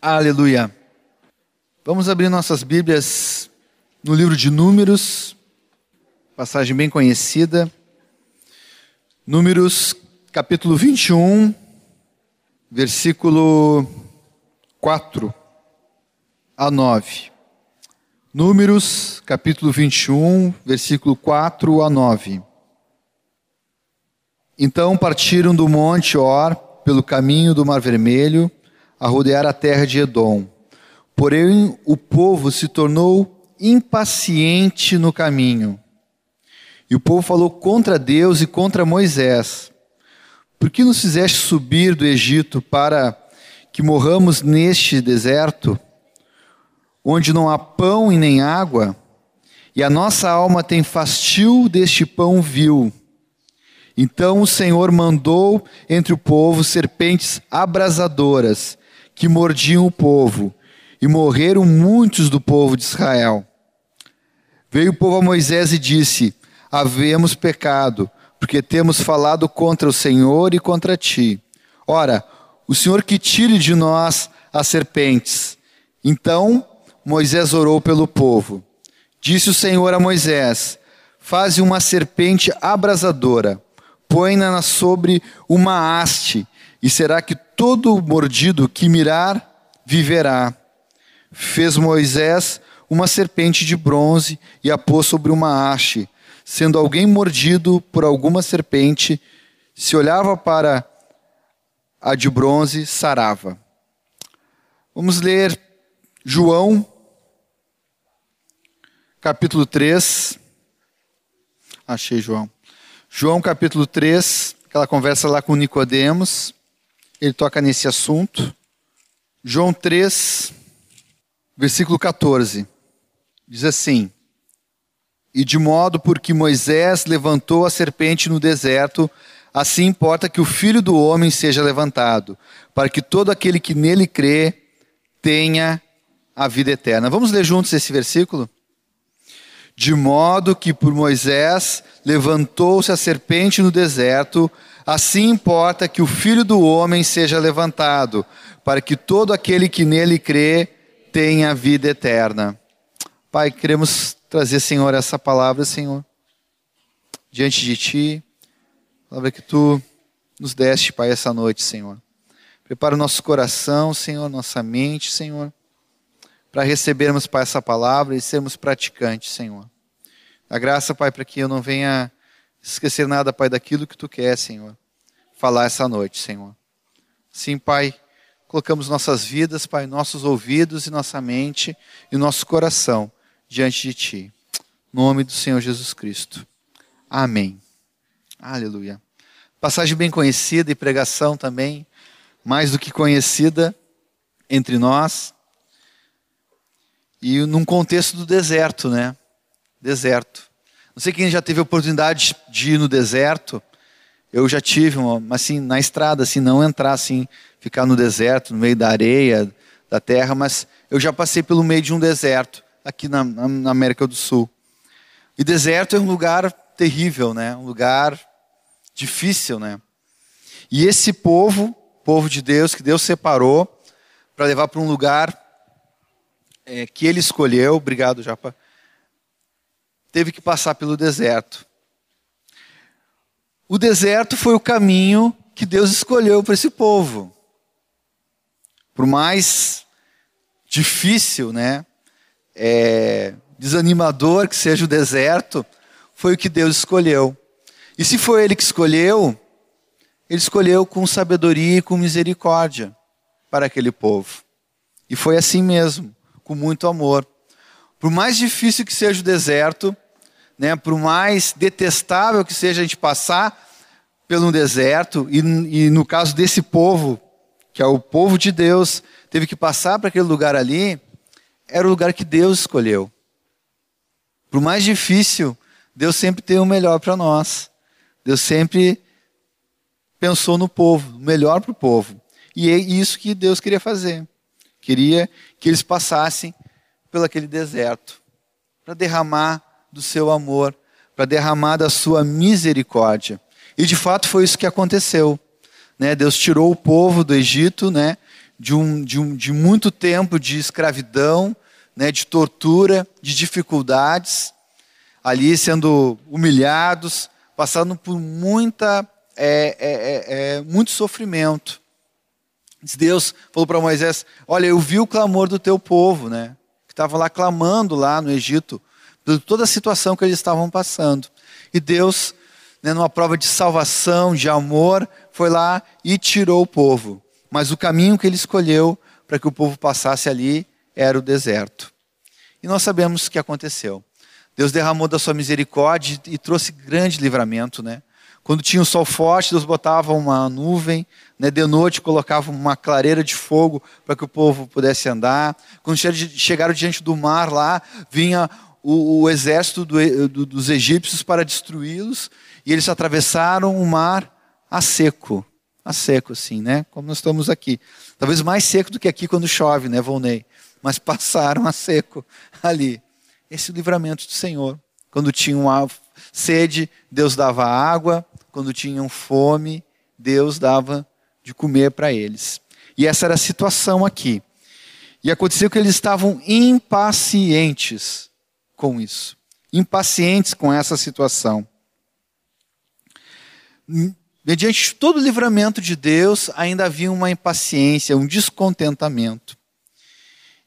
Aleluia. Vamos abrir nossas Bíblias no livro de Números, passagem bem conhecida. Números, capítulo 21, versículo 4 a 9. Números, capítulo 21, versículo 4 a 9. Então partiram do monte Or pelo caminho do Mar Vermelho a rodear a terra de Edom. Porém, o povo se tornou impaciente no caminho. E o povo falou contra Deus e contra Moisés: Por que nos fizeste subir do Egito para que morramos neste deserto, onde não há pão e nem água? E a nossa alma tem fastio deste pão vil. Então o Senhor mandou entre o povo serpentes abrasadoras que mordiam o povo, e morreram muitos do povo de Israel. Veio o povo a Moisés e disse: Havemos pecado, porque temos falado contra o Senhor e contra ti. Ora, o Senhor que tire de nós as serpentes. Então Moisés orou pelo povo. Disse o Senhor a Moisés: Faze uma serpente abrasadora põe-na sobre uma haste, e será que todo mordido que mirar viverá. Fez Moisés uma serpente de bronze e a pôs sobre uma haste. Sendo alguém mordido por alguma serpente, se olhava para a de bronze, sarava. Vamos ler João, capítulo 3. Achei João. João capítulo 3, aquela conversa lá com Nicodemos, ele toca nesse assunto. João 3, versículo 14. Diz assim: E de modo porque Moisés levantou a serpente no deserto, assim importa que o filho do homem seja levantado, para que todo aquele que nele crê tenha a vida eterna. Vamos ler juntos esse versículo? De modo que por Moisés levantou-se a serpente no deserto, assim importa que o filho do homem seja levantado, para que todo aquele que nele crê tenha vida eterna. Pai, queremos trazer, Senhor, essa palavra, Senhor, diante de Ti, palavra que Tu nos deste, Pai, essa noite, Senhor. Prepara o nosso coração, Senhor, nossa mente, Senhor para recebermos, Pai, essa palavra e sermos praticantes, Senhor. A graça, Pai, para que eu não venha esquecer nada, Pai, daquilo que Tu quer, Senhor, falar essa noite, Senhor. Sim, Pai, colocamos nossas vidas, Pai, nossos ouvidos e nossa mente e nosso coração diante de Ti. Nome do Senhor Jesus Cristo. Amém. Aleluia. Passagem bem conhecida e pregação também, mais do que conhecida entre nós e num contexto do deserto, né? Deserto. Não sei quem já teve oportunidade de ir no deserto. Eu já tive, mas assim, na estrada, assim, não entrar assim, ficar no deserto, no meio da areia, da terra, mas eu já passei pelo meio de um deserto, aqui na, na América do Sul. E deserto é um lugar terrível, né? Um lugar difícil, né? E esse povo, povo de Deus, que Deus separou para levar para um lugar é, que ele escolheu, obrigado, Japa, teve que passar pelo deserto. O deserto foi o caminho que Deus escolheu para esse povo. Por mais difícil, né, é, desanimador que seja o deserto, foi o que Deus escolheu. E se foi Ele que escolheu, Ele escolheu com sabedoria e com misericórdia para aquele povo. E foi assim mesmo com muito amor. Por mais difícil que seja o deserto, né, por mais detestável que seja a gente passar pelo deserto, e, e no caso desse povo, que é o povo de Deus, teve que passar para aquele lugar ali, era o lugar que Deus escolheu. Por mais difícil, Deus sempre tem o melhor para nós. Deus sempre pensou no povo, o melhor para o povo. E é isso que Deus queria fazer. Queria que eles passassem pelo aquele deserto para derramar do seu amor, para derramar da sua misericórdia. E de fato foi isso que aconteceu. Né? Deus tirou o povo do Egito, né? de, um, de, um, de muito tempo de escravidão, né, de tortura, de dificuldades, ali sendo humilhados, passando por muita, é, é, é, é muito sofrimento. Deus falou para Moisés: Olha, eu vi o clamor do teu povo, né? Que estava lá clamando lá no Egito, de toda a situação que eles estavam passando. E Deus, né, numa prova de salvação, de amor, foi lá e tirou o povo. Mas o caminho que ele escolheu para que o povo passasse ali era o deserto. E nós sabemos o que aconteceu. Deus derramou da sua misericórdia e trouxe grande livramento, né? Quando tinha o sol forte, Deus botava uma nuvem, né? de noite colocava uma clareira de fogo para que o povo pudesse andar. Quando chegaram diante do mar lá, vinha o, o exército do, do, dos egípcios para destruí-los, e eles atravessaram o mar a seco. A seco, assim, né? Como nós estamos aqui. Talvez mais seco do que aqui quando chove, né, Volney? Mas passaram a seco ali. Esse livramento do Senhor. Quando tinham sede, Deus dava água, quando tinham fome, Deus dava de comer para eles. E essa era a situação aqui. E aconteceu que eles estavam impacientes com isso, impacientes com essa situação. Mediante todo o livramento de Deus, ainda havia uma impaciência, um descontentamento.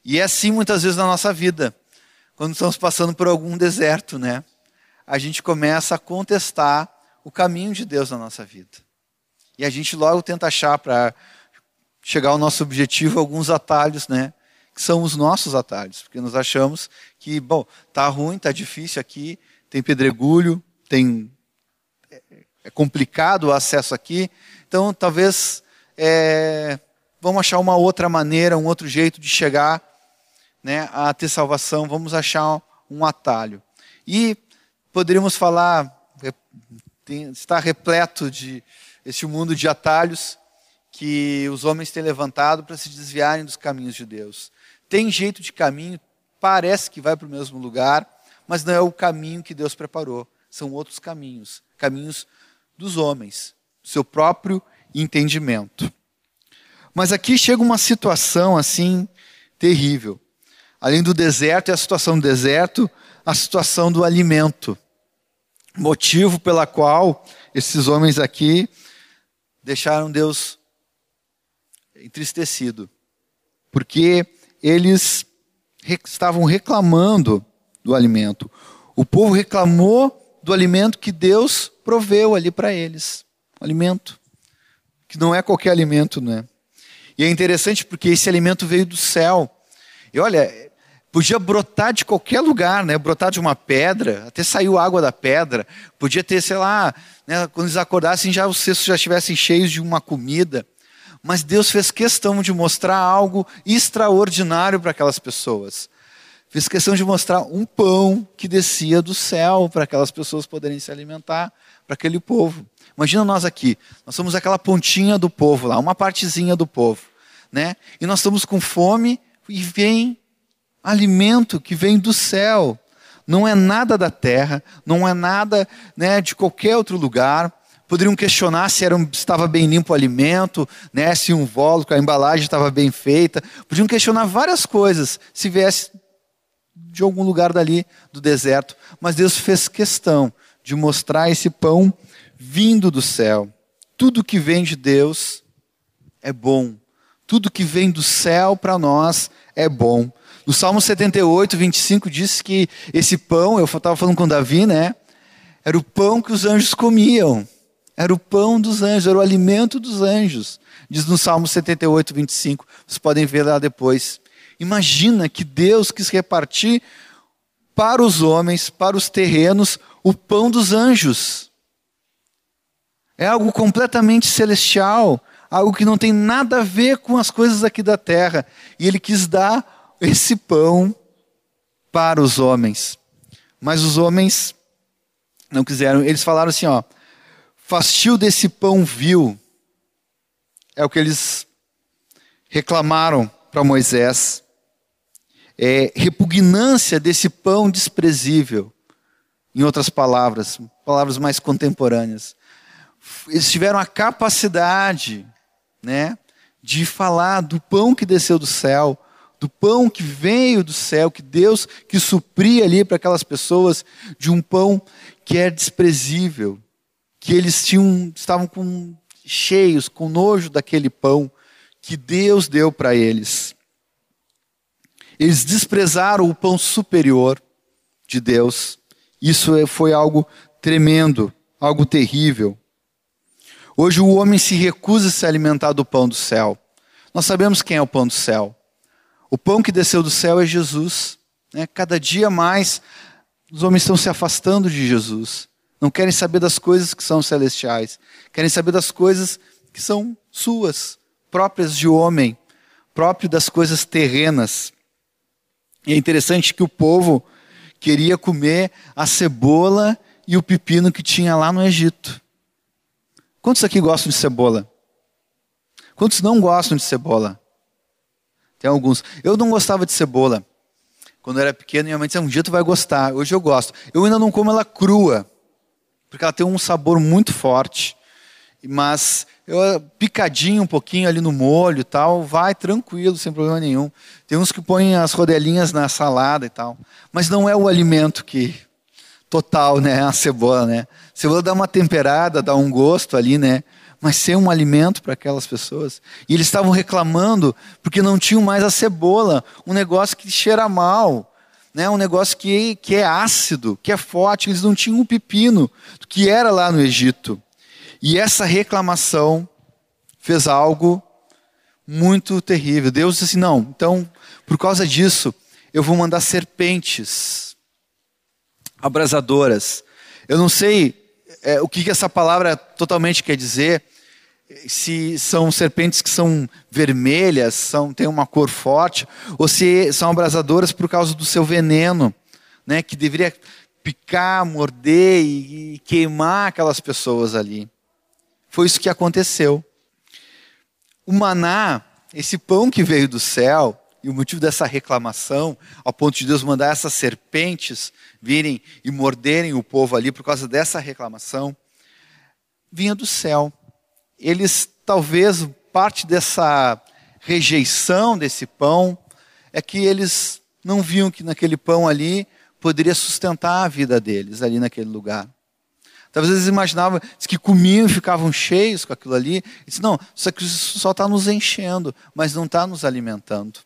E é assim muitas vezes na nossa vida, quando estamos passando por algum deserto, né? A gente começa a contestar o caminho de Deus na nossa vida. E a gente logo tenta achar para chegar ao nosso objetivo alguns atalhos, né? Que são os nossos atalhos, porque nós achamos que, bom, tá ruim, tá difícil aqui, tem pedregulho, tem é complicado o acesso aqui, então talvez é, vamos achar uma outra maneira, um outro jeito de chegar né, a ter salvação, vamos achar um atalho. E poderíamos falar tem, está repleto de este mundo de atalhos que os homens têm levantado para se desviarem dos caminhos de Deus. Tem jeito de caminho, parece que vai para o mesmo lugar, mas não é o caminho que Deus preparou. São outros caminhos, caminhos dos homens, do seu próprio entendimento. Mas aqui chega uma situação assim terrível. Além do deserto e a situação do deserto, a situação do alimento motivo pela qual esses homens aqui deixaram Deus entristecido, porque eles estavam reclamando do alimento. O povo reclamou do alimento que Deus proveu ali para eles, alimento que não é qualquer alimento, né? E é interessante porque esse alimento veio do céu. E olha, Podia brotar de qualquer lugar, né? Brotar de uma pedra, até saiu água da pedra. Podia ter, sei lá, né? quando eles acordassem já os cestos já estivessem cheios de uma comida. Mas Deus fez questão de mostrar algo extraordinário para aquelas pessoas. Fez questão de mostrar um pão que descia do céu para aquelas pessoas poderem se alimentar, para aquele povo. Imagina nós aqui, nós somos aquela pontinha do povo lá, uma partezinha do povo, né? E nós estamos com fome e vem alimento que vem do céu. Não é nada da terra, não é nada né, de qualquer outro lugar. Poderiam questionar se era um, estava bem limpo o alimento, né, se um que a embalagem estava bem feita. Podiam questionar várias coisas se viesse de algum lugar dali do deserto. Mas Deus fez questão de mostrar esse pão vindo do céu. Tudo que vem de Deus é bom. Tudo que vem do céu para nós é bom. No Salmo 78, 25 diz que esse pão, eu estava falando com Davi, né? Era o pão que os anjos comiam. Era o pão dos anjos, era o alimento dos anjos. Diz no Salmo 78, 25. Vocês podem ver lá depois. Imagina que Deus quis repartir para os homens, para os terrenos, o pão dos anjos. É algo completamente celestial, algo que não tem nada a ver com as coisas aqui da terra. E ele quis dar esse pão para os homens. Mas os homens não quiseram. Eles falaram assim, ó, fastio desse pão vil. É o que eles reclamaram para Moisés. É, repugnância desse pão desprezível. Em outras palavras, palavras mais contemporâneas. Eles tiveram a capacidade, né, de falar do pão que desceu do céu, do pão que veio do céu, que Deus que supria ali para aquelas pessoas de um pão que é desprezível, que eles tinham estavam com cheios, com nojo daquele pão que Deus deu para eles. Eles desprezaram o pão superior de Deus. Isso é, foi algo tremendo, algo terrível. Hoje o homem se recusa a se alimentar do pão do céu. Nós sabemos quem é o pão do céu. O pão que desceu do céu é Jesus. Né? Cada dia mais os homens estão se afastando de Jesus. Não querem saber das coisas que são celestiais. Querem saber das coisas que são suas, próprias de homem, próprio das coisas terrenas. E é interessante que o povo queria comer a cebola e o pepino que tinha lá no Egito. Quantos aqui gostam de cebola? Quantos não gostam de cebola? Tem alguns. Eu não gostava de cebola. Quando eu era pequeno, minha mãe dizia, um dia tu vai gostar. Hoje eu gosto. Eu ainda não como ela crua, porque ela tem um sabor muito forte. Mas eu, picadinho um pouquinho ali no molho e tal, vai tranquilo, sem problema nenhum. Tem uns que põem as rodelinhas na salada e tal. Mas não é o alimento que total, né? A cebola, né? A cebola dá uma temperada, dá um gosto ali, né? Mas ser um alimento para aquelas pessoas. E eles estavam reclamando porque não tinham mais a cebola, um negócio que cheira mal, né? Um negócio que, que é ácido, que é forte. Eles não tinham o pepino que era lá no Egito. E essa reclamação fez algo muito terrível. Deus disse assim: não, então, por causa disso, eu vou mandar serpentes abrasadoras. Eu não sei é, o que, que essa palavra totalmente quer dizer. Se são serpentes que são vermelhas, são, têm uma cor forte, ou se são abrasadoras por causa do seu veneno, né, que deveria picar, morder e, e queimar aquelas pessoas ali. Foi isso que aconteceu. O maná, esse pão que veio do céu, e o motivo dessa reclamação, ao ponto de Deus mandar essas serpentes virem e morderem o povo ali por causa dessa reclamação, vinha do céu. Eles, talvez, parte dessa rejeição desse pão é que eles não viam que naquele pão ali poderia sustentar a vida deles, ali naquele lugar. Talvez eles imaginavam que comiam e ficavam cheios com aquilo ali. E disse, não, isso aqui só está nos enchendo, mas não está nos alimentando.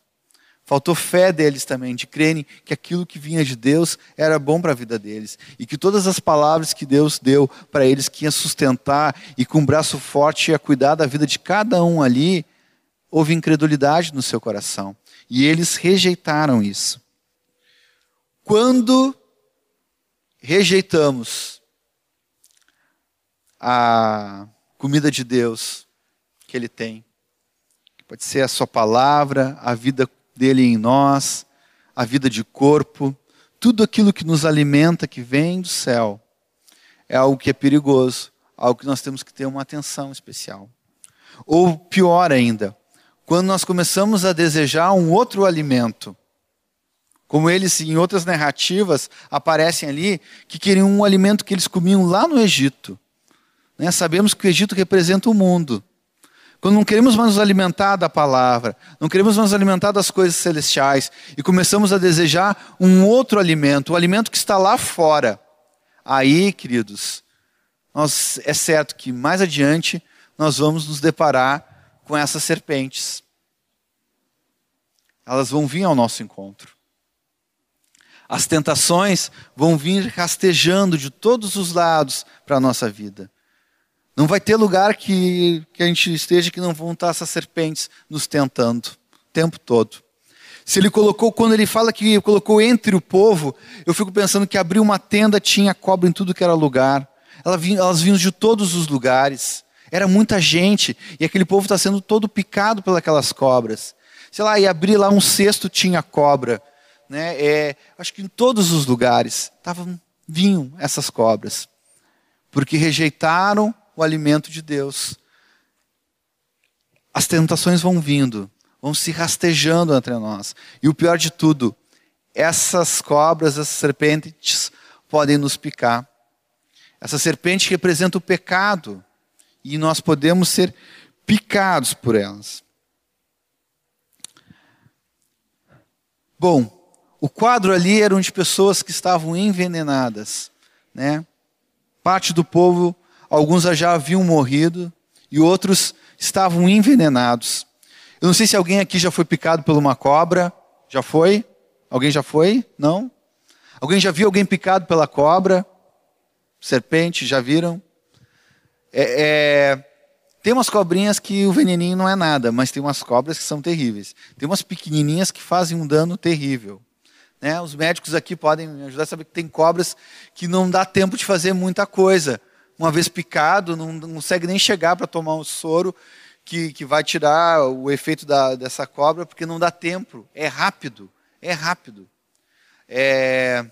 Faltou fé deles também, de crerem que aquilo que vinha de Deus era bom para a vida deles. E que todas as palavras que Deus deu para eles, que ia sustentar e com um braço forte ia cuidar da vida de cada um ali, houve incredulidade no seu coração. E eles rejeitaram isso. Quando rejeitamos a comida de Deus que Ele tem, pode ser a Sua palavra, a vida dele em nós, a vida de corpo, tudo aquilo que nos alimenta, que vem do céu, é algo que é perigoso, algo que nós temos que ter uma atenção especial. Ou pior ainda, quando nós começamos a desejar um outro alimento, como eles em outras narrativas aparecem ali, que queriam um alimento que eles comiam lá no Egito. Né? Sabemos que o Egito representa o mundo. Quando não queremos mais nos alimentar da palavra, não queremos mais nos alimentar das coisas celestiais e começamos a desejar um outro alimento, o alimento que está lá fora. Aí, queridos, nós, é certo que mais adiante nós vamos nos deparar com essas serpentes. Elas vão vir ao nosso encontro. As tentações vão vir rastejando de todos os lados para a nossa vida. Não vai ter lugar que, que a gente esteja que não vão estar essas serpentes nos tentando o tempo todo. Se ele colocou, quando ele fala que colocou entre o povo, eu fico pensando que abriu uma tenda, tinha cobra em tudo que era lugar. Elas vinham de todos os lugares. Era muita gente. E aquele povo está sendo todo picado pelas cobras. Sei lá, e abrir lá um cesto tinha cobra. Né? É, acho que em todos os lugares tavam, vinham essas cobras. Porque rejeitaram o alimento de Deus. As tentações vão vindo, vão se rastejando entre nós. E o pior de tudo, essas cobras, essas serpentes podem nos picar. Essa serpente representa o pecado e nós podemos ser picados por elas. Bom, o quadro ali era de pessoas que estavam envenenadas, né? Parte do povo alguns já haviam morrido e outros estavam envenenados. Eu não sei se alguém aqui já foi picado por uma cobra. Já foi? Alguém já foi? Não? Alguém já viu alguém picado pela cobra? Serpente, já viram? É, é, tem umas cobrinhas que o veneninho não é nada, mas tem umas cobras que são terríveis. Tem umas pequenininhas que fazem um dano terrível. Né? Os médicos aqui podem me ajudar a saber que tem cobras que não dá tempo de fazer muita coisa. Uma vez picado, não, não consegue nem chegar para tomar um soro que, que vai tirar o efeito da, dessa cobra, porque não dá tempo. É rápido. É rápido. É,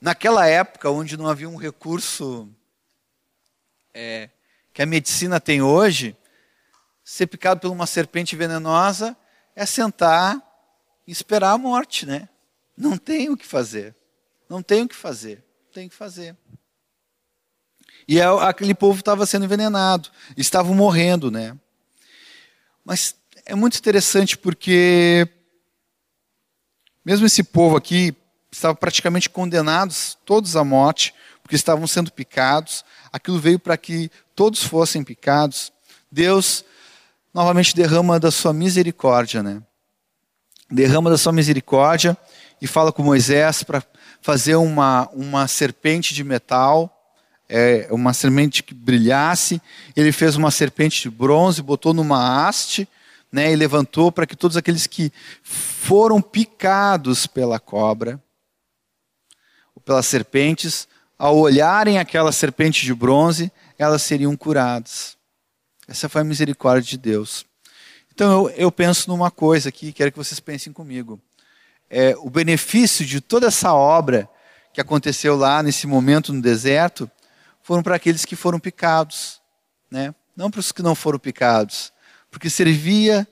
naquela época, onde não havia um recurso é, que a medicina tem hoje, ser picado por uma serpente venenosa é sentar e esperar a morte, né? Não tem o que fazer. Não tem o que fazer. Tem que fazer. E é aquele povo estava sendo envenenado, estavam morrendo, né? Mas é muito interessante porque mesmo esse povo aqui estava praticamente condenados todos à morte, porque estavam sendo picados. Aquilo veio para que todos fossem picados. Deus novamente derrama da sua misericórdia, né? Derrama da sua misericórdia e fala com Moisés para fazer uma, uma serpente de metal, é, uma serpente que brilhasse. Ele fez uma serpente de bronze, botou numa haste, né, e levantou para que todos aqueles que foram picados pela cobra, ou pelas serpentes, ao olharem aquela serpente de bronze, elas seriam curadas. Essa foi a misericórdia de Deus. Então eu, eu penso numa coisa aqui, quero que vocês pensem comigo é, o benefício de toda essa obra que aconteceu lá nesse momento no deserto foram para aqueles que foram picados, né? não para os que não foram picados, porque servia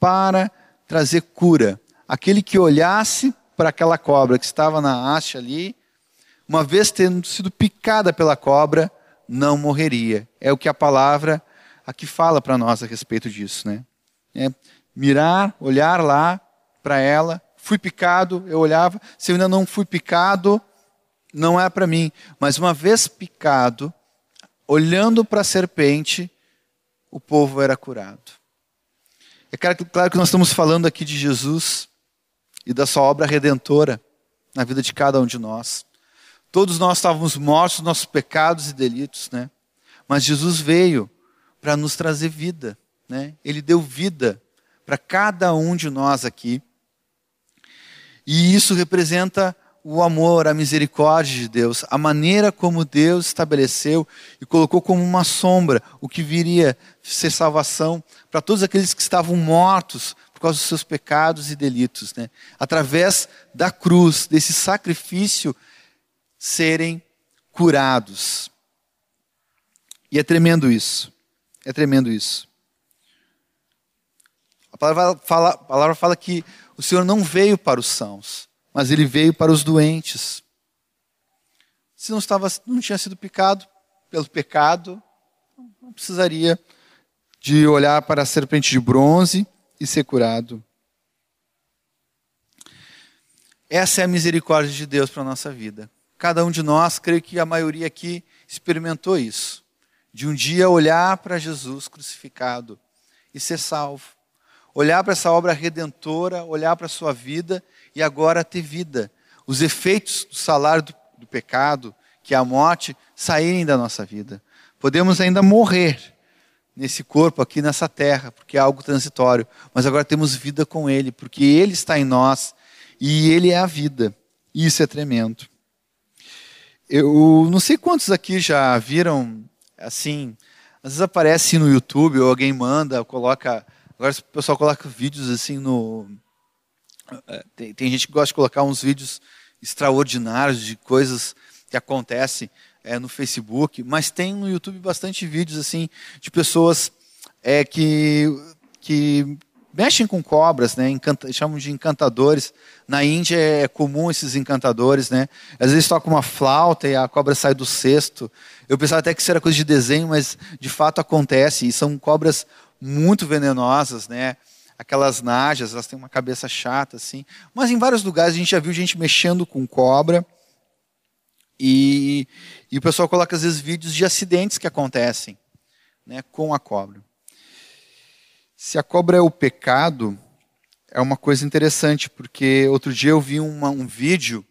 para trazer cura. Aquele que olhasse para aquela cobra que estava na haste ali, uma vez tendo sido picada pela cobra, não morreria. É o que a palavra aqui fala para nós a respeito disso, né? É mirar, olhar lá para ela fui picado, eu olhava, se eu ainda não fui picado, não é para mim. Mas uma vez picado, olhando para a serpente, o povo era curado. É claro que nós estamos falando aqui de Jesus e da sua obra redentora na vida de cada um de nós. Todos nós estávamos mortos nos nossos pecados e delitos, né? Mas Jesus veio para nos trazer vida, né? Ele deu vida para cada um de nós aqui. E isso representa o amor, a misericórdia de Deus, a maneira como Deus estabeleceu e colocou como uma sombra o que viria ser salvação para todos aqueles que estavam mortos por causa dos seus pecados e delitos, né? Através da cruz, desse sacrifício, serem curados. E é tremendo isso. É tremendo isso. A palavra fala, a palavra fala que o Senhor não veio para os sãos, mas ele veio para os doentes. Se não, estava, não tinha sido picado pelo pecado, não precisaria de olhar para a serpente de bronze e ser curado. Essa é a misericórdia de Deus para a nossa vida. Cada um de nós, creio que a maioria aqui experimentou isso. De um dia olhar para Jesus crucificado e ser salvo olhar para essa obra redentora, olhar para a sua vida e agora ter vida. Os efeitos do salário do, do pecado, que é a morte, saírem da nossa vida. Podemos ainda morrer nesse corpo aqui nessa terra, porque é algo transitório, mas agora temos vida com Ele, porque Ele está em nós e Ele é a vida. Isso é tremendo. Eu não sei quantos aqui já viram assim, às vezes aparece no YouTube ou alguém manda, coloca Agora o pessoal coloca vídeos assim no. É, tem, tem, gente que gosta de colocar uns vídeos extraordinários de coisas que acontecem é, no Facebook, mas tem no YouTube bastante vídeos assim de pessoas é, que, que mexem com cobras, né? Encanta, chamam de encantadores. Na Índia é comum esses encantadores, né? Às vezes toca uma flauta e a cobra sai do cesto. Eu pensava até que isso era coisa de desenho, mas de fato acontece. E são cobras muito venenosas, né? Aquelas najas, elas têm uma cabeça chata assim. Mas em vários lugares a gente já viu gente mexendo com cobra. E, e o pessoal coloca às vezes vídeos de acidentes que acontecem né, com a cobra. Se a cobra é o pecado, é uma coisa interessante, porque outro dia eu vi uma, um vídeo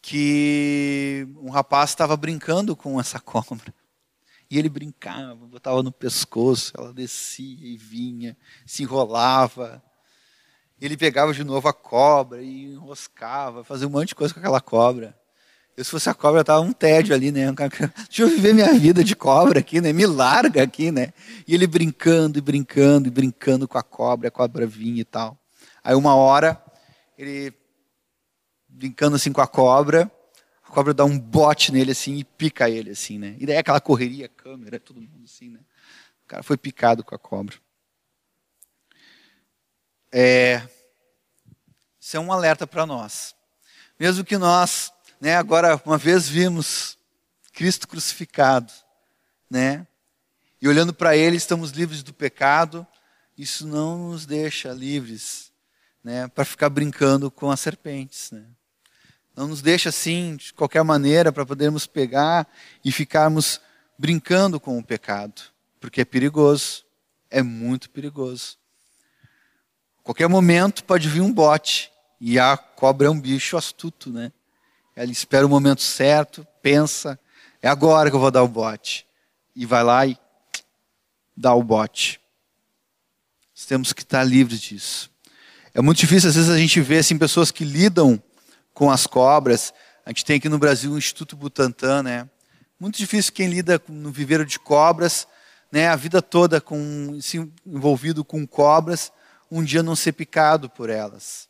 que um rapaz estava brincando com essa cobra. E ele brincava, botava no pescoço, ela descia e vinha, se enrolava. Ele pegava de novo a cobra e enroscava, fazia um monte de coisa com aquela cobra. Eu, se fosse a cobra, tava um tédio ali, né? Deixa eu viver minha vida de cobra aqui, né? Me larga aqui, né? E ele brincando e brincando e brincando com a cobra, a cobra vinha e tal. Aí uma hora, ele brincando assim com a cobra, a cobra dá um bote nele assim e pica ele assim, né? E daí aquela correria, câmera, todo mundo assim, né? O cara foi picado com a cobra. É, isso é um alerta para nós. Mesmo que nós né, agora, uma vez vimos Cristo crucificado, né? E olhando para Ele, estamos livres do pecado. Isso não nos deixa livres, né, para ficar brincando com as serpentes, né? Não nos deixa assim, de qualquer maneira, para podermos pegar e ficarmos brincando com o pecado, porque é perigoso, é muito perigoso. Qualquer momento pode vir um bote, e a cobra é um bicho astuto, né? Ela espera o momento certo, pensa, é agora que eu vou dar o bote. E vai lá e dá o bote. Nós temos que estar livres disso. É muito difícil, às vezes, a gente ver assim, pessoas que lidam com as cobras. A gente tem aqui no Brasil o Instituto Butantan, né? Muito difícil quem lida no viveiro de cobras, né? A vida toda com, assim, envolvido com cobras, um dia não ser picado por elas.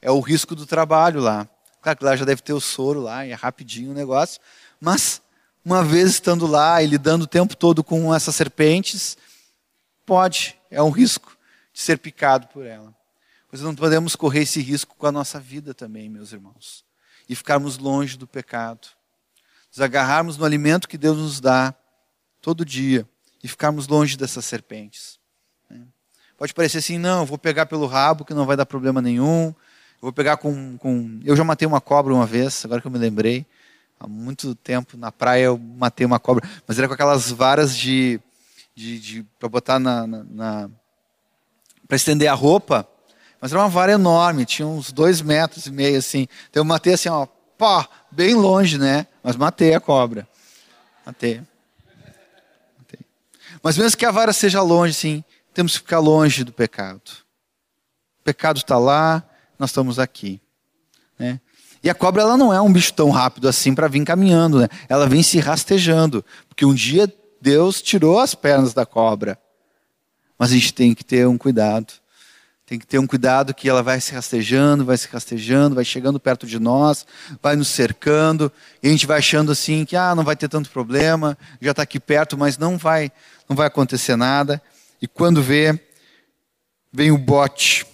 É o risco do trabalho lá. Claro que lá já deve ter o soro lá, é rapidinho o negócio. Mas, uma vez estando lá e lidando o tempo todo com essas serpentes, pode, é um risco de ser picado por ela. Mas não podemos correr esse risco com a nossa vida também, meus irmãos. E ficarmos longe do pecado. Nos agarrarmos no alimento que Deus nos dá todo dia e ficarmos longe dessas serpentes. Né? Pode parecer assim, não, vou pegar pelo rabo que não vai dar problema nenhum, vou pegar com, com. Eu já matei uma cobra uma vez, agora que eu me lembrei. Há muito tempo na praia eu matei uma cobra, mas era com aquelas varas de. de, de para botar na. na, na para estender a roupa. Mas era uma vara enorme, tinha uns dois metros e meio assim. Então eu matei assim, ó, pá, bem longe, né? Mas matei a cobra. Matei. matei. Mas mesmo que a vara seja longe, sim, temos que ficar longe do pecado. O pecado está lá, nós estamos aqui. Né? E a cobra ela não é um bicho tão rápido assim para vir caminhando, né? ela vem se rastejando, porque um dia Deus tirou as pernas da cobra. Mas a gente tem que ter um cuidado. Tem que ter um cuidado que ela vai se rastejando, vai se rastejando, vai chegando perto de nós, vai nos cercando, e a gente vai achando assim que ah, não vai ter tanto problema, já está aqui perto, mas não vai, não vai acontecer nada. E quando vê, vem o bote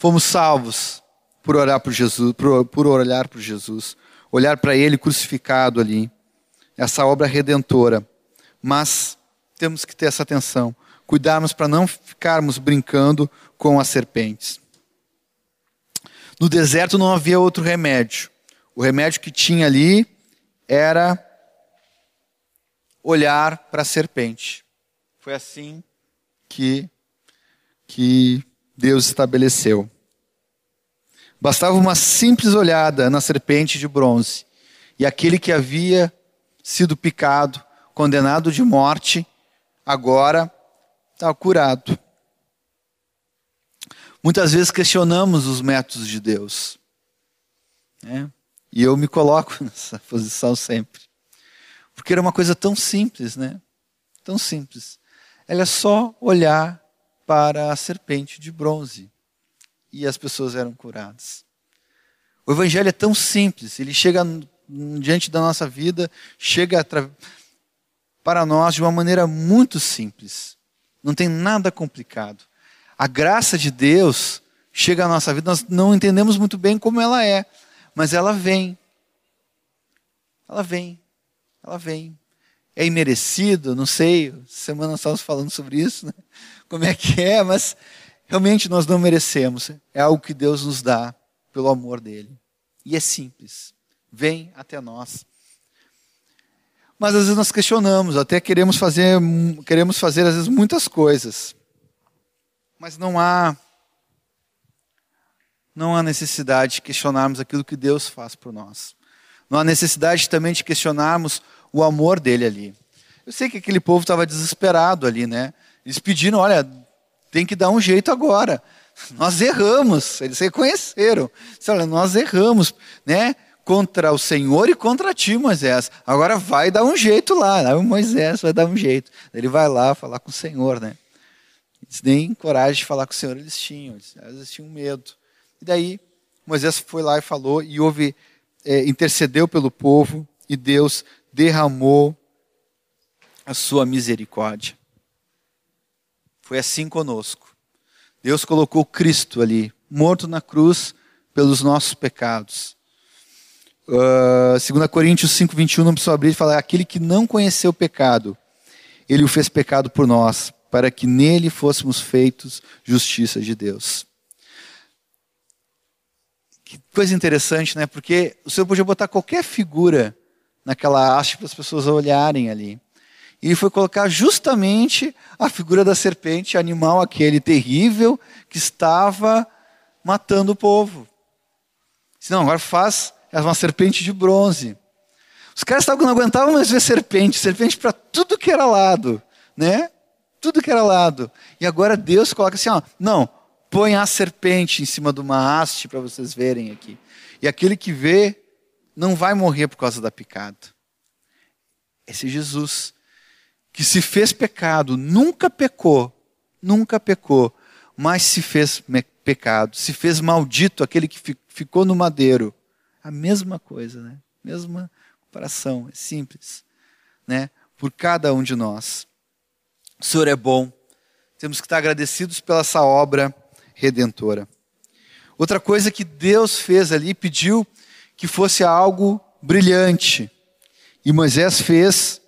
Fomos salvos por orar por Jesus, por, por olhar para Jesus, olhar para Ele crucificado ali, essa obra redentora. Mas temos que ter essa atenção, cuidarmos para não ficarmos brincando com as serpentes. No deserto não havia outro remédio. O remédio que tinha ali era olhar para a serpente. Foi assim que que Deus estabeleceu. Bastava uma simples olhada na serpente de bronze, e aquele que havia sido picado, condenado de morte, agora está curado. Muitas vezes questionamos os métodos de Deus. Né? E eu me coloco nessa posição sempre. Porque era uma coisa tão simples, né? Tão simples. Ela é só olhar para a serpente de bronze. E as pessoas eram curadas. O evangelho é tão simples, ele chega diante da nossa vida, chega para nós de uma maneira muito simples. Não tem nada complicado. A graça de Deus chega à nossa vida, nós não entendemos muito bem como ela é, mas ela vem. Ela vem. Ela vem. É imerecido? Não sei. Semana nós estávamos falando sobre isso, né? Como é que é, mas realmente nós não merecemos. É algo que Deus nos dá pelo amor dele. E é simples. Vem até nós. Mas às vezes nós questionamos, até queremos fazer, queremos fazer às vezes muitas coisas. Mas não há não há necessidade de questionarmos aquilo que Deus faz por nós. Não há necessidade também de questionarmos o amor dele ali. Eu sei que aquele povo estava desesperado ali, né? Eles pediram, olha, tem que dar um jeito agora. Nós erramos. Eles reconheceram. Olha, nós erramos, né? Contra o Senhor e contra ti, Moisés. Agora vai dar um jeito lá. O Moisés vai dar um jeito. Ele vai lá falar com o Senhor, né? Eles nem coragem de falar com o Senhor eles tinham. Eles tinham medo. E daí Moisés foi lá e falou e houve é, intercedeu pelo povo e Deus derramou a sua misericórdia. Foi assim conosco. Deus colocou Cristo ali, morto na cruz pelos nossos pecados. Uh, 2 Coríntios 5, 21, não precisa abrir falar: aquele que não conheceu o pecado, ele o fez pecado por nós, para que nele fôssemos feitos justiça de Deus. Que coisa interessante, né? Porque o Senhor podia botar qualquer figura naquela haste para as pessoas olharem ali. E foi colocar justamente a figura da serpente, animal aquele terrível que estava matando o povo. Não, agora faz uma serpente de bronze. Os caras não aguentavam mais ver serpente, serpente para tudo que era lado, né? Tudo que era lado. E agora Deus coloca assim, ó, não, põe a serpente em cima de uma haste para vocês verem aqui. E aquele que vê não vai morrer por causa da picada. Esse Jesus que se fez pecado, nunca pecou, nunca pecou, mas se fez pecado, se fez maldito aquele que ficou no madeiro. A mesma coisa, né? Mesma comparação, é simples, né? Por cada um de nós. O Senhor é bom. Temos que estar agradecidos pela essa obra redentora. Outra coisa que Deus fez ali, pediu que fosse algo brilhante. E Moisés fez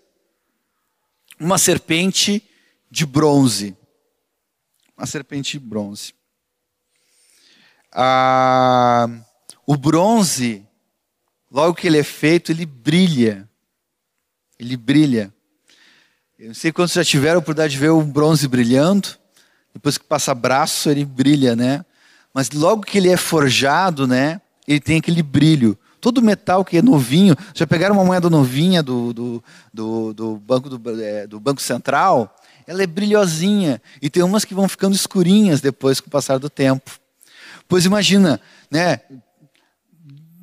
uma serpente de bronze. Uma serpente de bronze. Ah, o bronze, logo que ele é feito, ele brilha. Ele brilha. Eu não sei quantos já tiveram a oportunidade de ver o bronze brilhando. Depois que passa braço, ele brilha, né? Mas logo que ele é forjado, né? Ele tem aquele brilho. Todo metal que é novinho, já pegaram uma moeda novinha do, do, do, do banco, do, é, do banco Central, ela é brilhosinha. E tem umas que vão ficando escurinhas depois com o passar do tempo. Pois imagina, né?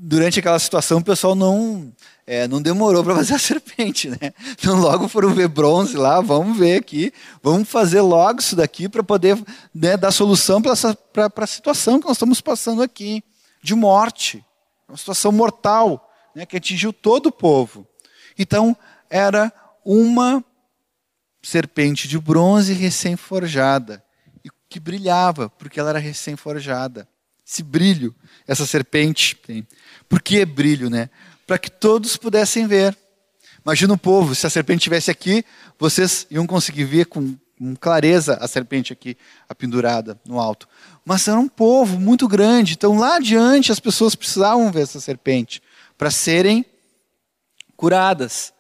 Durante aquela situação o pessoal não, é, não demorou para fazer a serpente, né? Então logo foram ver bronze lá, vamos ver aqui, vamos fazer logo isso daqui para poder né, dar solução para a situação que nós estamos passando aqui, de morte uma situação mortal, né, que atingiu todo o povo. Então, era uma serpente de bronze recém-forjada, que brilhava, porque ela era recém-forjada. Esse brilho, essa serpente tem. Por que brilho, né? Para que todos pudessem ver. Imagina o povo, se a serpente estivesse aqui, vocês iam conseguir ver com, com clareza a serpente aqui, pendurada no alto. Mas era um povo muito grande, então lá adiante as pessoas precisavam ver essa serpente para serem curadas.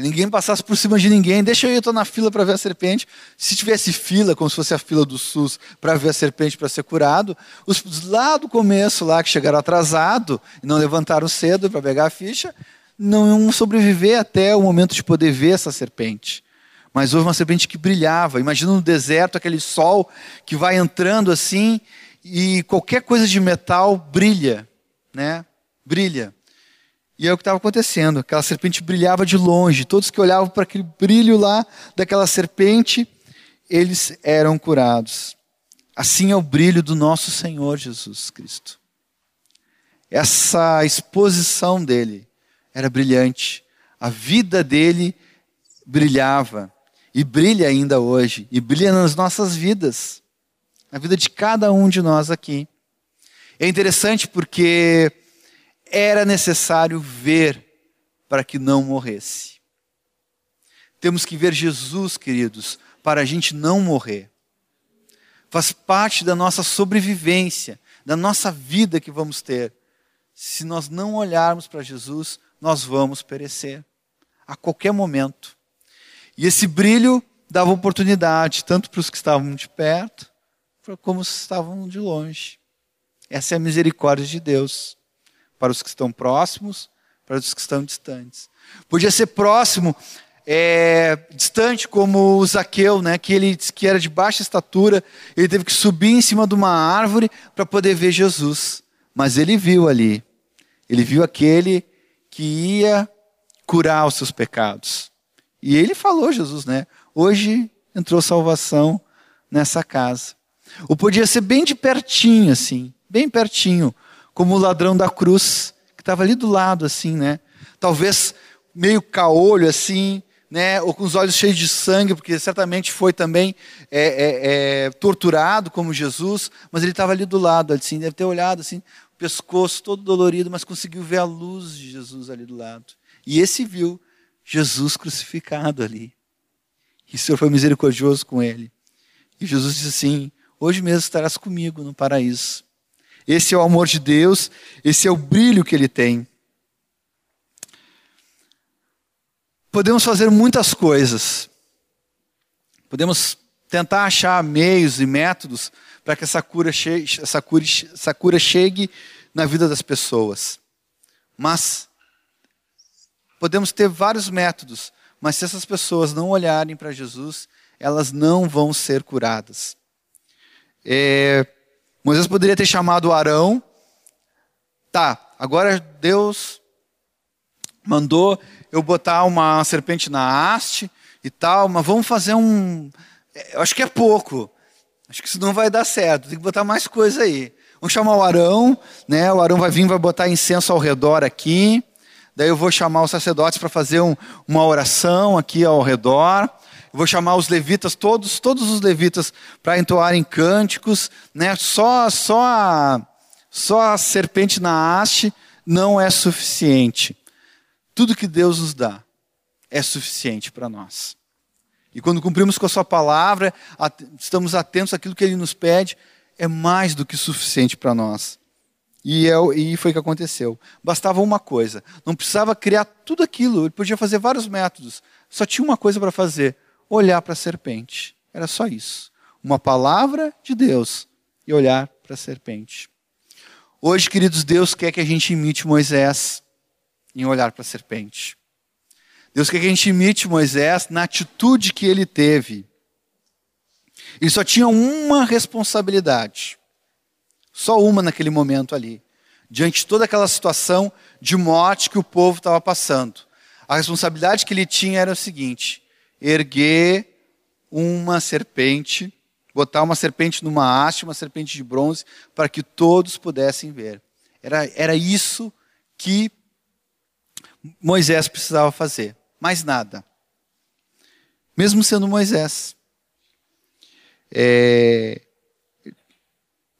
Ninguém passasse por cima de ninguém. Deixa eu ir, estou na fila para ver a serpente. Se tivesse fila, como se fosse a fila do SUS, para ver a serpente para ser curado, os lá do começo, lá que chegaram atrasado e não levantaram cedo para pegar a ficha, não iam sobreviver até o momento de poder ver essa serpente mas houve uma serpente que brilhava. Imagina no deserto aquele sol que vai entrando assim e qualquer coisa de metal brilha, né? Brilha. E é o que estava acontecendo. Aquela serpente brilhava de longe. Todos que olhavam para aquele brilho lá daquela serpente, eles eram curados. Assim é o brilho do nosso Senhor Jesus Cristo. Essa exposição dele era brilhante. A vida dele brilhava. E brilha ainda hoje, e brilha nas nossas vidas, na vida de cada um de nós aqui. É interessante porque era necessário ver para que não morresse. Temos que ver Jesus, queridos, para a gente não morrer. Faz parte da nossa sobrevivência, da nossa vida que vamos ter. Se nós não olharmos para Jesus, nós vamos perecer a qualquer momento. E esse brilho dava oportunidade tanto para os que estavam de perto, como os que estavam de longe. Essa é a misericórdia de Deus para os que estão próximos, para os que estão distantes. Podia ser próximo, é, distante como o Zaqueu, né, que ele que era de baixa estatura, ele teve que subir em cima de uma árvore para poder ver Jesus. Mas ele viu ali, ele viu aquele que ia curar os seus pecados. E ele falou, Jesus, né? Hoje entrou salvação nessa casa. Ou podia ser bem de pertinho, assim, bem pertinho, como o ladrão da cruz, que estava ali do lado, assim, né? Talvez meio caolho, assim, né? Ou com os olhos cheios de sangue, porque certamente foi também é, é, é, torturado como Jesus, mas ele estava ali do lado, assim, deve ter olhado, assim, o pescoço todo dolorido, mas conseguiu ver a luz de Jesus ali do lado. E esse viu Jesus crucificado ali. E o Senhor foi misericordioso com ele. E Jesus disse assim: Hoje mesmo estarás comigo no paraíso. Esse é o amor de Deus, esse é o brilho que ele tem. Podemos fazer muitas coisas. Podemos tentar achar meios e métodos para que essa cura, chegue, essa, cura, essa cura chegue na vida das pessoas. Mas podemos ter vários métodos, mas se essas pessoas não olharem para Jesus, elas não vão ser curadas. É, Moisés poderia ter chamado Arão, tá, agora Deus mandou eu botar uma serpente na haste e tal, mas vamos fazer um. Eu acho que é pouco. Acho que isso não vai dar certo. Tem que botar mais coisa aí. Vamos chamar o Arão, né? O Arão vai vir, vai botar incenso ao redor aqui. Daí eu vou chamar os sacerdotes para fazer um, uma oração aqui ao redor. Vou chamar os levitas, todos, todos os levitas, para entoarem cânticos. Né? Só, só, a, só a serpente na haste não é suficiente. Tudo que Deus nos dá é suficiente para nós. E quando cumprimos com a Sua palavra, estamos atentos àquilo que Ele nos pede, é mais do que suficiente para nós. E, é, e foi o que aconteceu. Bastava uma coisa. Não precisava criar tudo aquilo. Ele podia fazer vários métodos. Só tinha uma coisa para fazer: olhar para a serpente. Era só isso. Uma palavra de Deus e olhar para a serpente. Hoje, queridos, Deus quer que a gente imite Moisés em olhar para a serpente. Deus quer que a gente imite Moisés na atitude que ele teve. Ele só tinha uma responsabilidade. Só uma naquele momento ali. Diante de toda aquela situação de morte que o povo estava passando. A responsabilidade que ele tinha era o seguinte: erguer uma serpente, botar uma serpente numa haste, uma serpente de bronze, para que todos pudessem ver. Era, era isso que Moisés precisava fazer. Mais nada. Mesmo sendo Moisés. É,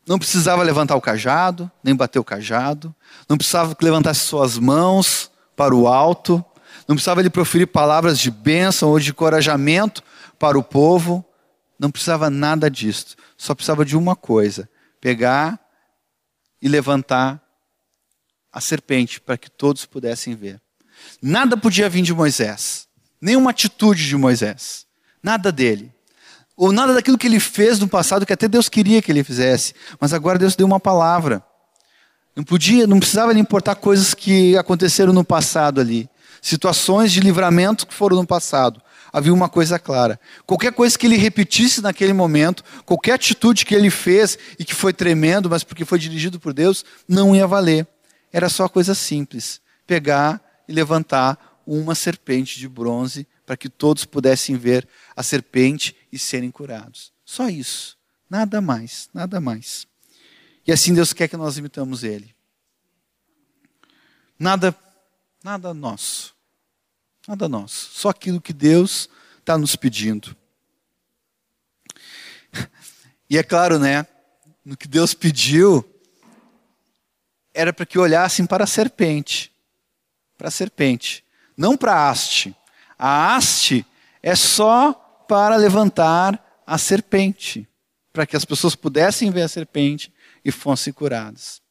não precisava levantar o cajado, nem bater o cajado. Não precisava que levantasse suas mãos para o alto. Não precisava ele proferir palavras de bênção ou de encorajamento para o povo. Não precisava nada disso. Só precisava de uma coisa: pegar e levantar a serpente para que todos pudessem ver. Nada podia vir de Moisés, nenhuma atitude de Moisés, nada dele ou nada daquilo que ele fez no passado que até Deus queria que ele fizesse, mas agora Deus deu uma palavra. Não podia, não precisava lhe importar coisas que aconteceram no passado ali, situações de livramento que foram no passado. Havia uma coisa clara: qualquer coisa que ele repetisse naquele momento, qualquer atitude que ele fez e que foi tremendo, mas porque foi dirigido por Deus, não ia valer. Era só coisa simples: pegar e levantar uma serpente de bronze para que todos pudessem ver a serpente e serem curados. Só isso. Nada mais, nada mais. E assim Deus quer que nós imitamos Ele. Nada, nada nosso. Nada nosso. Só aquilo que Deus está nos pedindo. E é claro, né? No que Deus pediu, era para que olhassem para a serpente. Para a serpente. Não para a haste. A haste é só para levantar a serpente, para que as pessoas pudessem ver a serpente e fossem curadas.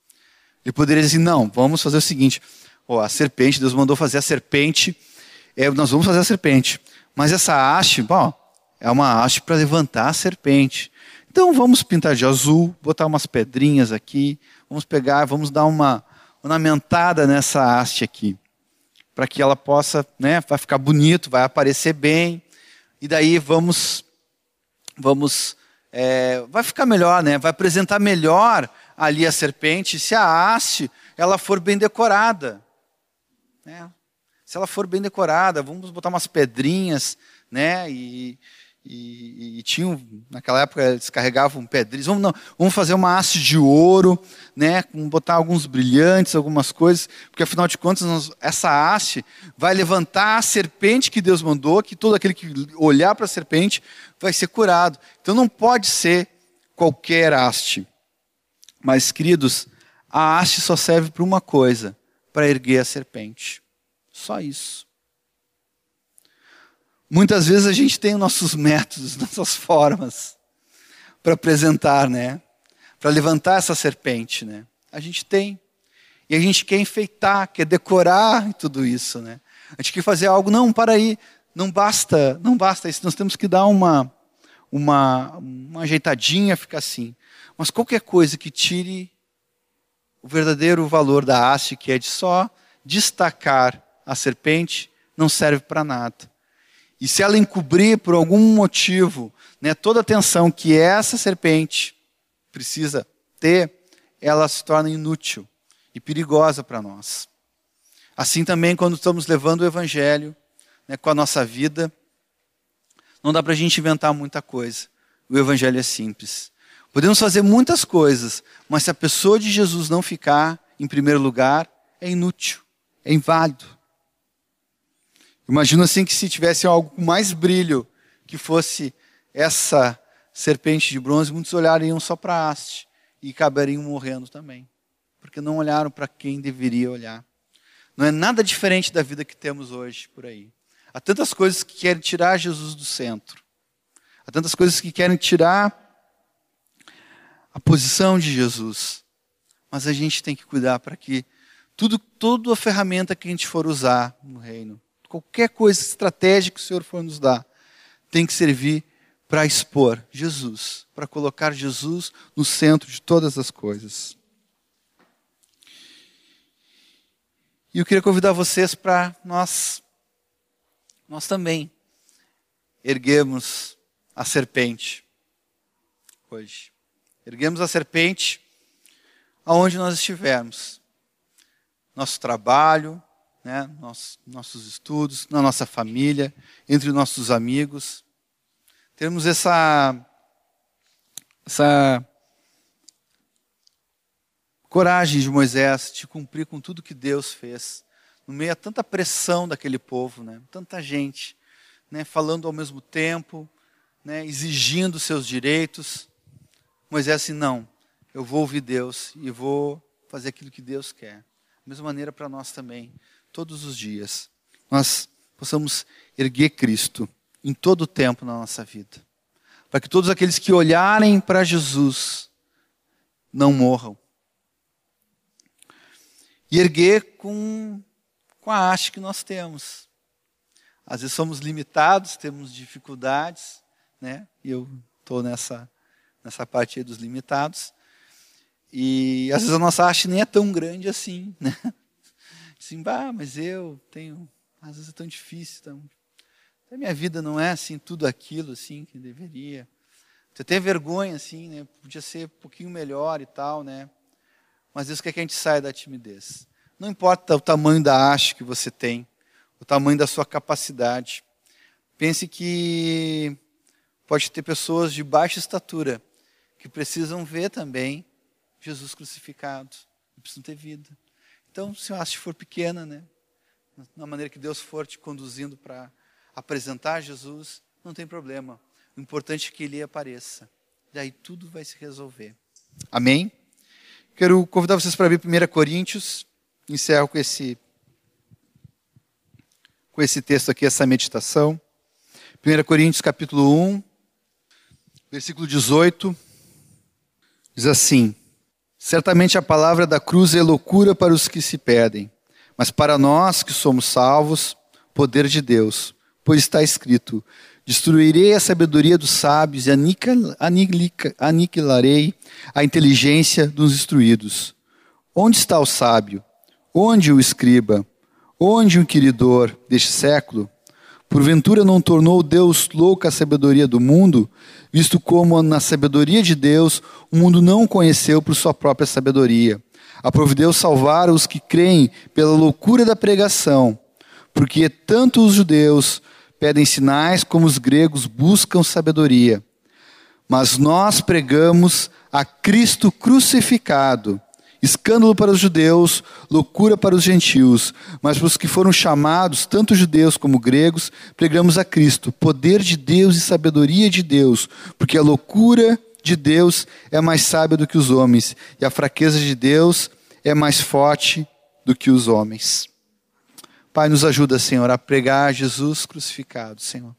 Ele poderia dizer: não, vamos fazer o seguinte: oh, a serpente, Deus mandou fazer a serpente, é, nós vamos fazer a serpente, mas essa haste, bom, é uma haste para levantar a serpente. Então vamos pintar de azul, botar umas pedrinhas aqui, vamos pegar, vamos dar uma ornamentada nessa haste aqui, para que ela possa, né, vai ficar bonito, vai aparecer bem, e daí vamos, vamos, é, vai ficar melhor, né, vai apresentar melhor ali a serpente se a haste ela for bem decorada, né? Se ela for bem decorada, vamos botar umas pedrinhas, né, e e, e, tinham, naquela época, eles carregavam pedrinhas. Vamos, não, vamos fazer uma haste de ouro, né? botar alguns brilhantes, algumas coisas, porque afinal de contas, nós, essa haste vai levantar a serpente que Deus mandou, que todo aquele que olhar para a serpente vai ser curado. Então não pode ser qualquer haste. Mas, queridos, a haste só serve para uma coisa: para erguer a serpente. Só isso. Muitas vezes a gente tem os nossos métodos, nossas formas para apresentar, né? Para levantar essa serpente, né? A gente tem. E a gente quer enfeitar, quer decorar tudo isso, né? A gente quer fazer algo, não, para aí, não basta, não basta isso, nós temos que dar uma uma, uma ajeitadinha, ficar assim. Mas qualquer coisa que tire o verdadeiro valor da haste, que é de só destacar a serpente, não serve para nada. E se ela encobrir por algum motivo né, toda a atenção que essa serpente precisa ter, ela se torna inútil e perigosa para nós. Assim também, quando estamos levando o Evangelho né, com a nossa vida, não dá para a gente inventar muita coisa. O Evangelho é simples. Podemos fazer muitas coisas, mas se a pessoa de Jesus não ficar em primeiro lugar, é inútil, é inválido. Imagino assim que se tivesse algo com mais brilho, que fosse essa serpente de bronze, muitos olhariam só para a haste e acabariam morrendo também, porque não olharam para quem deveria olhar. Não é nada diferente da vida que temos hoje por aí. Há tantas coisas que querem tirar Jesus do centro. Há tantas coisas que querem tirar a posição de Jesus. Mas a gente tem que cuidar para que tudo, toda a ferramenta que a gente for usar no reino qualquer coisa estratégica que o Senhor for nos dar, tem que servir para expor Jesus, para colocar Jesus no centro de todas as coisas. E eu queria convidar vocês para nós, nós também, erguemos a serpente hoje. Erguemos a serpente aonde nós estivermos. Nosso trabalho, né, nossos, nossos estudos, na nossa família, entre nossos amigos. Temos essa, essa coragem de Moisés de cumprir com tudo que Deus fez, no meio a tanta pressão daquele povo, né, tanta gente, né, falando ao mesmo tempo, né, exigindo seus direitos. Moisés assim, não, eu vou ouvir Deus e vou fazer aquilo que Deus quer. Da mesma maneira para nós também todos os dias, nós possamos erguer Cristo em todo o tempo na nossa vida. Para que todos aqueles que olharem para Jesus não morram. E erguer com, com a haste que nós temos. Às vezes somos limitados, temos dificuldades, né? E eu estou nessa, nessa parte dos limitados. E às vezes a nossa haste nem é tão grande assim, né? Assim, bah, mas eu tenho, às vezes é tão difícil, tão, a minha vida não é assim tudo aquilo assim que deveria. Você tem vergonha assim, né? Podia ser um pouquinho melhor e tal, né? Mas Deus quer que a gente saia da timidez. Não importa o tamanho da haste que você tem, o tamanho da sua capacidade. Pense que pode ter pessoas de baixa estatura que precisam ver também Jesus crucificado, precisam ter vida. Então, se a haste for pequena, né, na maneira que Deus for te conduzindo para apresentar Jesus, não tem problema. O importante é que ele apareça. Daí tudo vai se resolver. Amém? Quero convidar vocês para abrir 1 Coríntios. Encerro com esse, com esse texto aqui, essa meditação. 1 Coríntios capítulo 1, versículo 18, diz assim: Certamente a palavra da cruz é loucura para os que se perdem, mas para nós que somos salvos, poder de Deus, pois está escrito: Destruirei a sabedoria dos sábios e aniquilarei a inteligência dos instruídos. Onde está o sábio? Onde o escriba? Onde o inquiridor deste século? Porventura não tornou Deus louca a sabedoria do mundo, visto como na sabedoria de Deus o mundo não conheceu por sua própria sabedoria. Aprove Deus salvar os que creem pela loucura da pregação, porque tanto os judeus pedem sinais como os gregos buscam sabedoria. Mas nós pregamos a Cristo crucificado escândalo para os judeus, loucura para os gentios, mas para os que foram chamados, tanto judeus como gregos, pregamos a Cristo, poder de Deus e sabedoria de Deus, porque a loucura de Deus é mais sábia do que os homens, e a fraqueza de Deus é mais forte do que os homens. Pai, nos ajuda, Senhor, a pregar Jesus crucificado, Senhor.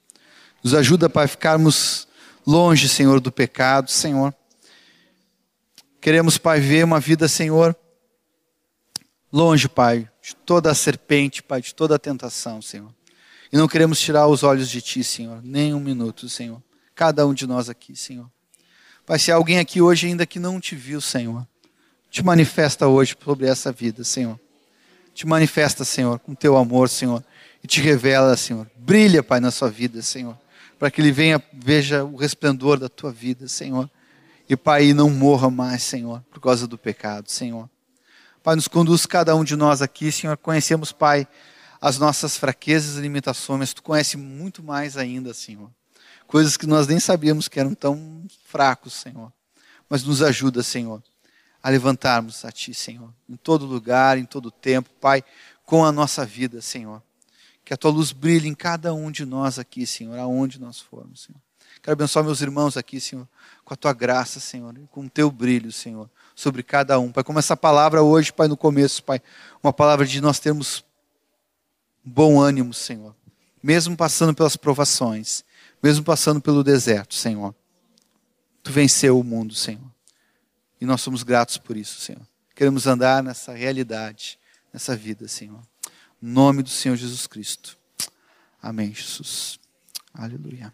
Nos ajuda, Pai, a ficarmos longe, Senhor, do pecado, Senhor Queremos, Pai, ver uma vida, Senhor, longe, Pai, de toda a serpente, Pai, de toda a tentação, Senhor. E não queremos tirar os olhos de Ti, Senhor, nem um minuto, Senhor. Cada um de nós aqui, Senhor. Pai, se há alguém aqui hoje ainda que não te viu, Senhor, te manifesta hoje sobre essa vida, Senhor. Te manifesta, Senhor, com teu amor, Senhor, e te revela, Senhor. Brilha, Pai, na sua vida, Senhor, para que ele venha, veja o resplendor da tua vida, Senhor e, Pai, não morra mais, Senhor, por causa do pecado, Senhor. Pai, nos conduz cada um de nós aqui, Senhor. Conhecemos, Pai, as nossas fraquezas e limitações, Tu conhece muito mais ainda, Senhor. Coisas que nós nem sabíamos que eram tão fracos, Senhor. Mas nos ajuda, Senhor, a levantarmos a Ti, Senhor, em todo lugar, em todo tempo, Pai, com a nossa vida, Senhor. Que a Tua luz brilhe em cada um de nós aqui, Senhor, aonde nós formos, Senhor. Quero abençoar meus irmãos aqui, Senhor, com a tua graça, Senhor, e com o teu brilho, Senhor, sobre cada um. Pai, como essa palavra hoje, Pai, no começo, Pai, uma palavra de nós termos bom ânimo, Senhor, mesmo passando pelas provações, mesmo passando pelo deserto, Senhor. Tu venceu o mundo, Senhor. E nós somos gratos por isso, Senhor. Queremos andar nessa realidade, nessa vida, Senhor. Em nome do Senhor Jesus Cristo. Amém, Jesus. Aleluia.